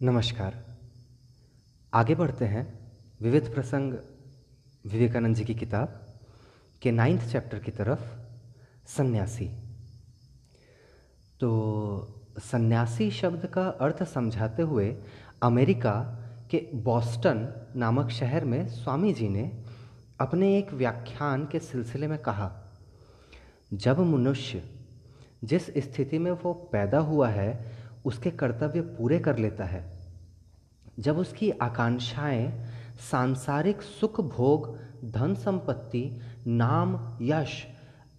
नमस्कार। आगे बढ़ते हैं विविध प्रसंग विवेकानंद जी की किताब के नाइन्थ चैप्टर की तरफ़, सन्यासी। तो सन्यासी शब्द का अर्थ समझाते हुए अमेरिका के बॉस्टन नामक शहर में स्वामी जी ने अपने एक व्याख्यान के सिलसिले में कहा, जब मनुष्य जिस स्थिति में वो पैदा हुआ है उसके कर्तव्य पूरे कर लेता है। जब उसकी आकांक्षाएँ सांसारिक सुख, भोग, धन संपत्ति, नाम, यश,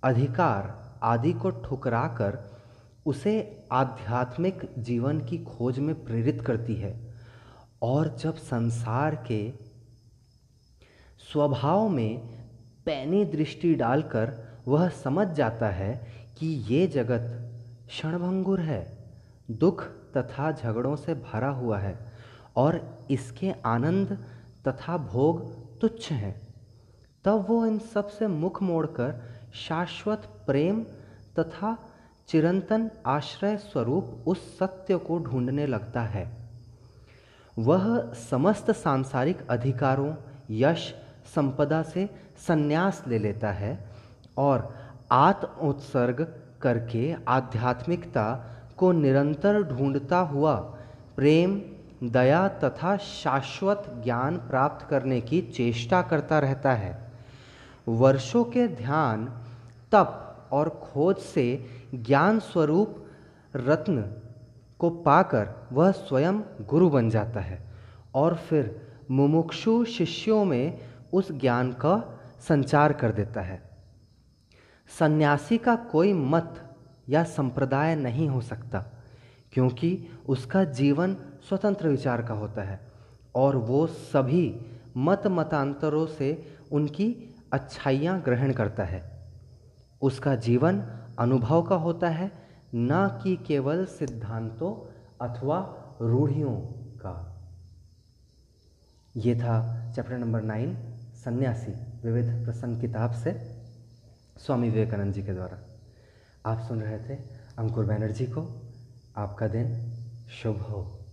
अधिकार आदि को ठुकरा कर उसे आध्यात्मिक जीवन की खोज में प्रेरित करती है और जब संसार के स्वभाव में पैनी दृष्टि डालकर वह समझ जाता है कि ये जगत क्षणभंगुर है दुख तथा झगड़ों से भरा हुआ है और इसके आनंद तथा भोग तुच्छ हैं। तब वो इन सबसे मुख मोड़कर शाश्वत प्रेम तथा चिरंतन आश्रय स्वरूप उस सत्य को ढूँढने लगता है। वह समस्त सांसारिक अधिकारों, यश, संपदा से संन्यास ले लेता है और आत्म उत्सर्ग करके आध्यात्मिकता को निरंतर ढूंढता हुआ प्रेम, दया तथा शाश्वत ज्ञान प्राप्त करने की चेष्टा करता रहता है। वर्षों के ध्यान, तप और खोज से ज्ञान स्वरूप रत्न को पाकर वह स्वयं गुरु बन जाता है और फिर मुमुक्षु शिष्यों में उस ज्ञान का संचार कर देता है। सन्यासी का कोई मत या संप्रदाय नहीं हो सकता, क्योंकि उसका जीवन स्वतंत्र विचार का होता है और वो सभी मत मतांतरों से उनकी अच्छाइयाँ ग्रहण करता है। उसका जीवन अनुभव का होता है, न कि केवल सिद्धांतों अथवा रूढ़ियों का। ये था चैप्टर नंबर नाइन, सन्यासी, विविध प्रसंग किताब से, स्वामी विवेकानंद जी के द्वारा। आप सुन रहे थे अंकुर बैनर्जी को। आपका दिन शुभ हो।